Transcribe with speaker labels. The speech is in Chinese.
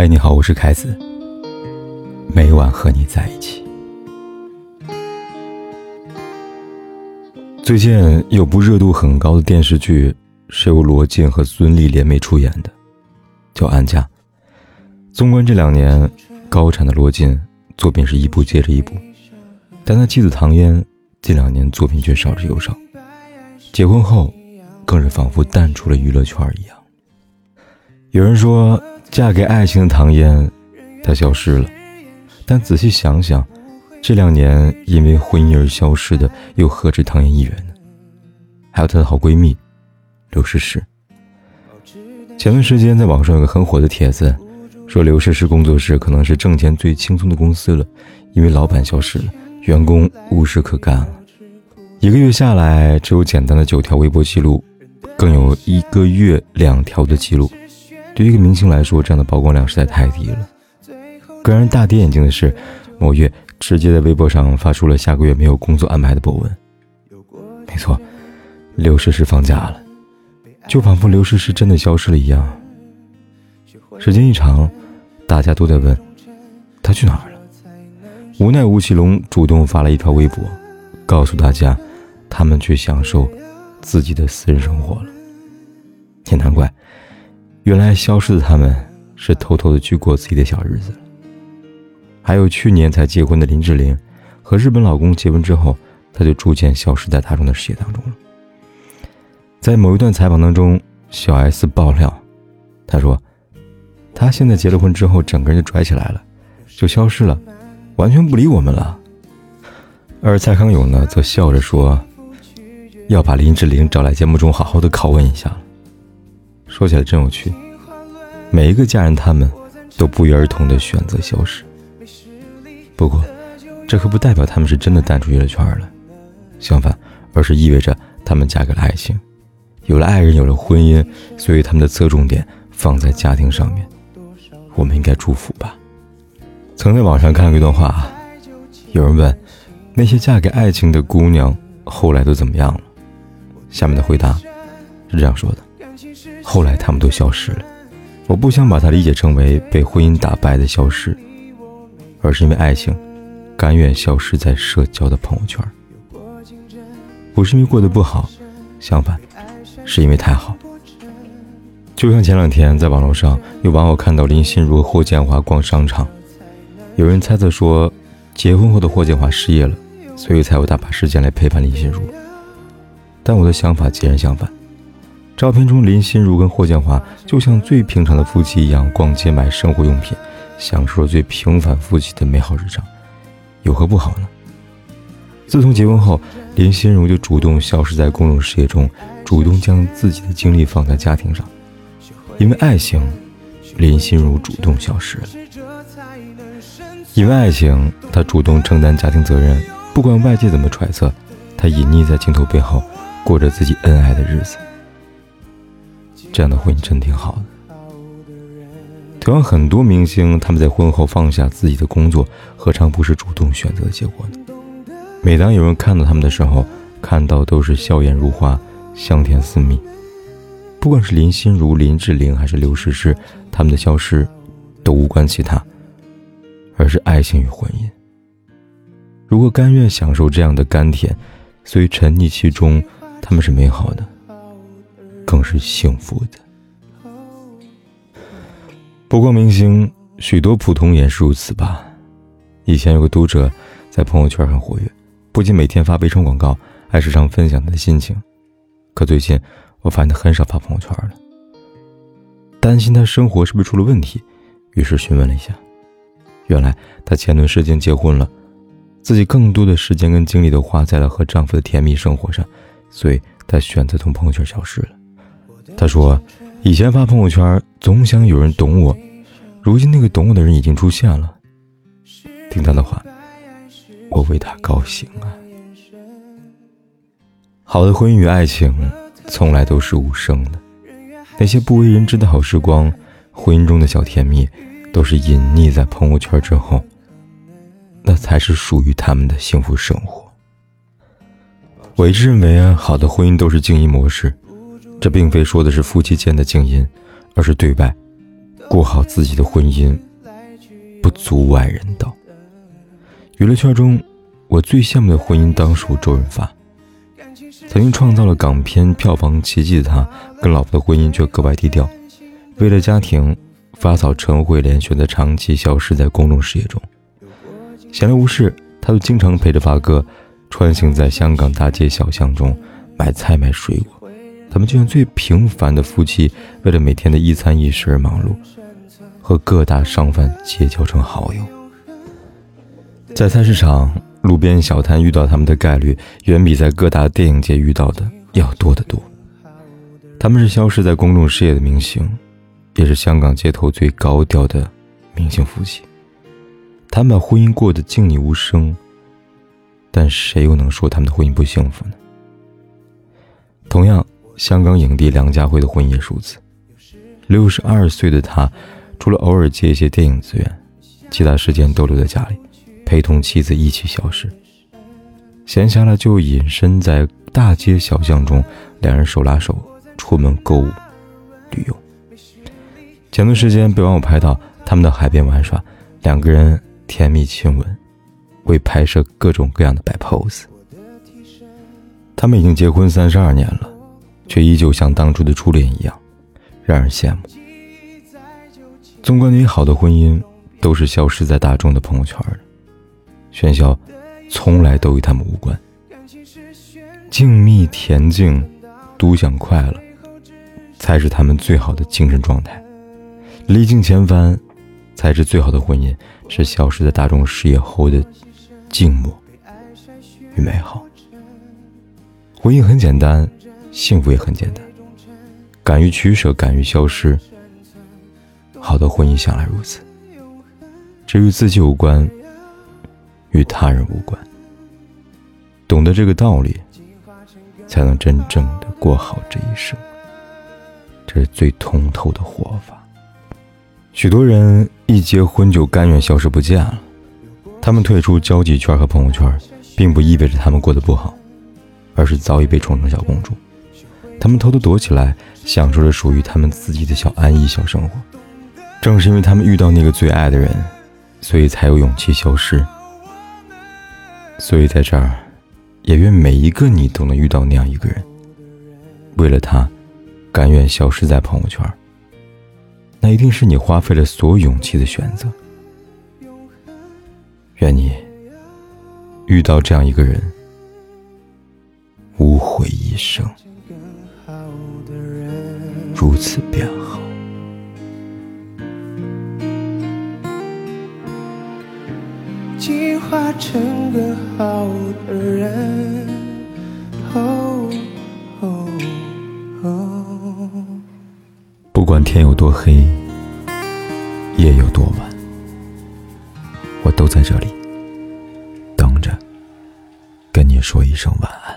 Speaker 1: 嗨，你好，我是凯子。每晚和你在一起。最近有部热度很高的电视剧，是由罗晋和孙俪联袂出演的，叫《安家》。纵观这两年，高产的罗晋作品是一部接着一部，但他妻子唐嫣近两年作品却少之又少。结婚后，更是仿佛淡出了娱乐圈一样。有人说。嫁给爱情的唐嫣，她消失了。但仔细想想，这两年因为婚姻而消失的，又何止唐嫣一人呢？还有她的好闺蜜刘诗诗。前段时间在网上有个很火的帖子，说刘诗诗工作室可能是挣钱最轻松的公司了，因为老板消失了，员工无事可干了。一个月下来，只有简单的九条微博记录，更有一个月两条的记录。对于一个明星来说，这样的曝光量实在太低了。更让人大跌眼镜的是，某月直接在微博上发出了下个月没有工作安排的博文。没错，刘诗诗放假了，就仿佛刘诗诗真的消失了一样。时间一长，大家都在问她去哪儿了。无奈吴奇隆主动发了一条微博，告诉大家，他们去享受自己的私人生活了。也难怪。原来消失的他们，是偷偷的去过自己的小日子。还有去年才结婚的林志玲，和日本老公结婚之后，她就逐渐消失在大众的视野当中了。在某一段采访当中，小 S 爆料，她说，她现在结了婚之后，整个人就拽起来了，就消失了，完全不理我们了。而蔡康永呢，则笑着说，要把林志玲找来节目中好好的拷问一下。说起来真有趣，每一个家人他们都不约而同的选择消失。不过，这可不代表他们是真的淡出娱乐圈了，相反，而是意味着他们嫁给了爱情，有了爱人，有了婚姻，所以他们的侧重点放在家庭上面。我们应该祝福吧。曾在网上看过一段话，有人问那些嫁给爱情的姑娘后来都怎么样了？下面的回答是这样说的。后来他们都消失了，我不想把它理解成为被婚姻打败的消失，而是因为爱情，甘愿消失在社交的朋友圈。不是因为过得不好，相反，是因为太好。就像前两天在网络上有网友看到林心如和霍建华逛商场，有人猜测说，结婚后的霍建华失业了，所以才有大把时间来陪伴林心如。但我的想法截然相反。照片中，林心如跟霍建华就像最平常的夫妻一样逛街买生活用品，享受了最平凡夫妻的美好日常，有何不好呢？自从结婚后，林心如就主动消失在公众视野中，主动将自己的精力放在家庭上。因为爱情，林心如主动消失。因为爱情，她主动承担家庭责任，不管外界怎么揣测，她隐匿在镜头背后，过着自己恩爱的日子。这样的婚姻真挺好的。同样，很多明星他们在婚后放下自己的工作，何尝不是主动选择的结果呢？每当有人看到他们的时候，看到都是笑颜如花、香甜似蜜。不管是林心如、林志玲还是刘诗诗，他们的消失都无关其他，而是爱情与婚姻。如果甘愿享受这样的甘甜，所以沉溺其中，他们是美好的。更是幸福的。不过明星，许多普通也是如此吧。以前有个读者在朋友圈很活跃，不仅每天发悲伤广告，还时常分享他的心情。可最近我发现他很少发朋友圈了，担心他生活是不是出了问题，于是询问了一下。原来她前段时间结婚了，自己更多的时间跟精力都花在了和丈夫的甜蜜生活上，所以她选择从朋友圈消失了。他说：“以前发朋友圈总想有人懂我，如今那个懂我的人已经出现了。听他的话，我为他高兴啊。好的婚姻与爱情从来都是无声的，那些不为人知的好时光，婚姻中的小甜蜜，都是隐匿在朋友圈之后，那才是属于他们的幸福生活。我一直认为啊，好的婚姻都是静音模式。”这并非说的是夫妻间的静音，而是对外过好自己的婚姻，不足外人道。娱乐圈中，我最羡慕的婚姻当属周润发。曾经创造了港片票房奇迹的他，跟老婆的婚姻却格外低调。为了家庭，发嫂陈慧莲选择长期消失在公众视野中。闲来无事，他就经常陪着发哥，穿行在香港大街小巷中买菜买水果。他们就像最平凡的夫妻，为了每天的一餐一食而忙碌，和各大商贩结交成好友。在菜市场。路边小摊遇到他们的概率，远比在各大电影节遇到的要多得多。他们是消失在公众视野的明星，也是香港街头最高调的明星夫妻。他们把婚姻过得静谧无声，但谁又能说他们的婚姻不幸福呢？同样，香港影帝梁家辉的婚姻数字。六十二岁的他，除了偶尔接一些电影资源，其他时间都留在家里。陪同妻子一起消失，闲暇了就隐身在大街小巷中，两人手拉手出门购物、旅游。前段时间被网友拍到他们到海边玩耍，两个人甜蜜亲吻，为拍摄各种各样的摆 pose。他们已经结婚三十二年了，却依旧像当初的初恋一样，让人羡慕。纵观你好的婚姻，都是消失在大众的朋友圈的。喧嚣，从来都与他们无关。静谧恬静，独享快乐，才是他们最好的精神状态。历尽千帆，才是最好的婚姻。是消失在大众视野后的静默与美好。婚姻很简单，幸福也很简单。敢于取舍，敢于消失。好的婚姻向来如此。这与自己无关。与他人无关，懂得这个道理，才能真正的过好这一生。这是最通透的活法。许多人一结婚就甘愿消失不见了，他们退出交际圈和朋友圈，并不意味着他们过得不好，而是早已被宠成小公主。他们偷偷躲起来，享受着属于他们自己的小安逸小生活。正是因为他们遇到那个最爱的人，所以才有勇气消失。所以，在这儿，也愿每一个你都能遇到那样一个人，为了他，甘愿消失在朋友圈。那一定是你花费了所有勇气的选择。愿你遇到这样一个人，无悔一生，如此便好。进化成更好的人。不管天有多黑，夜有多晚，我都在这里等着，跟你说一声晚安。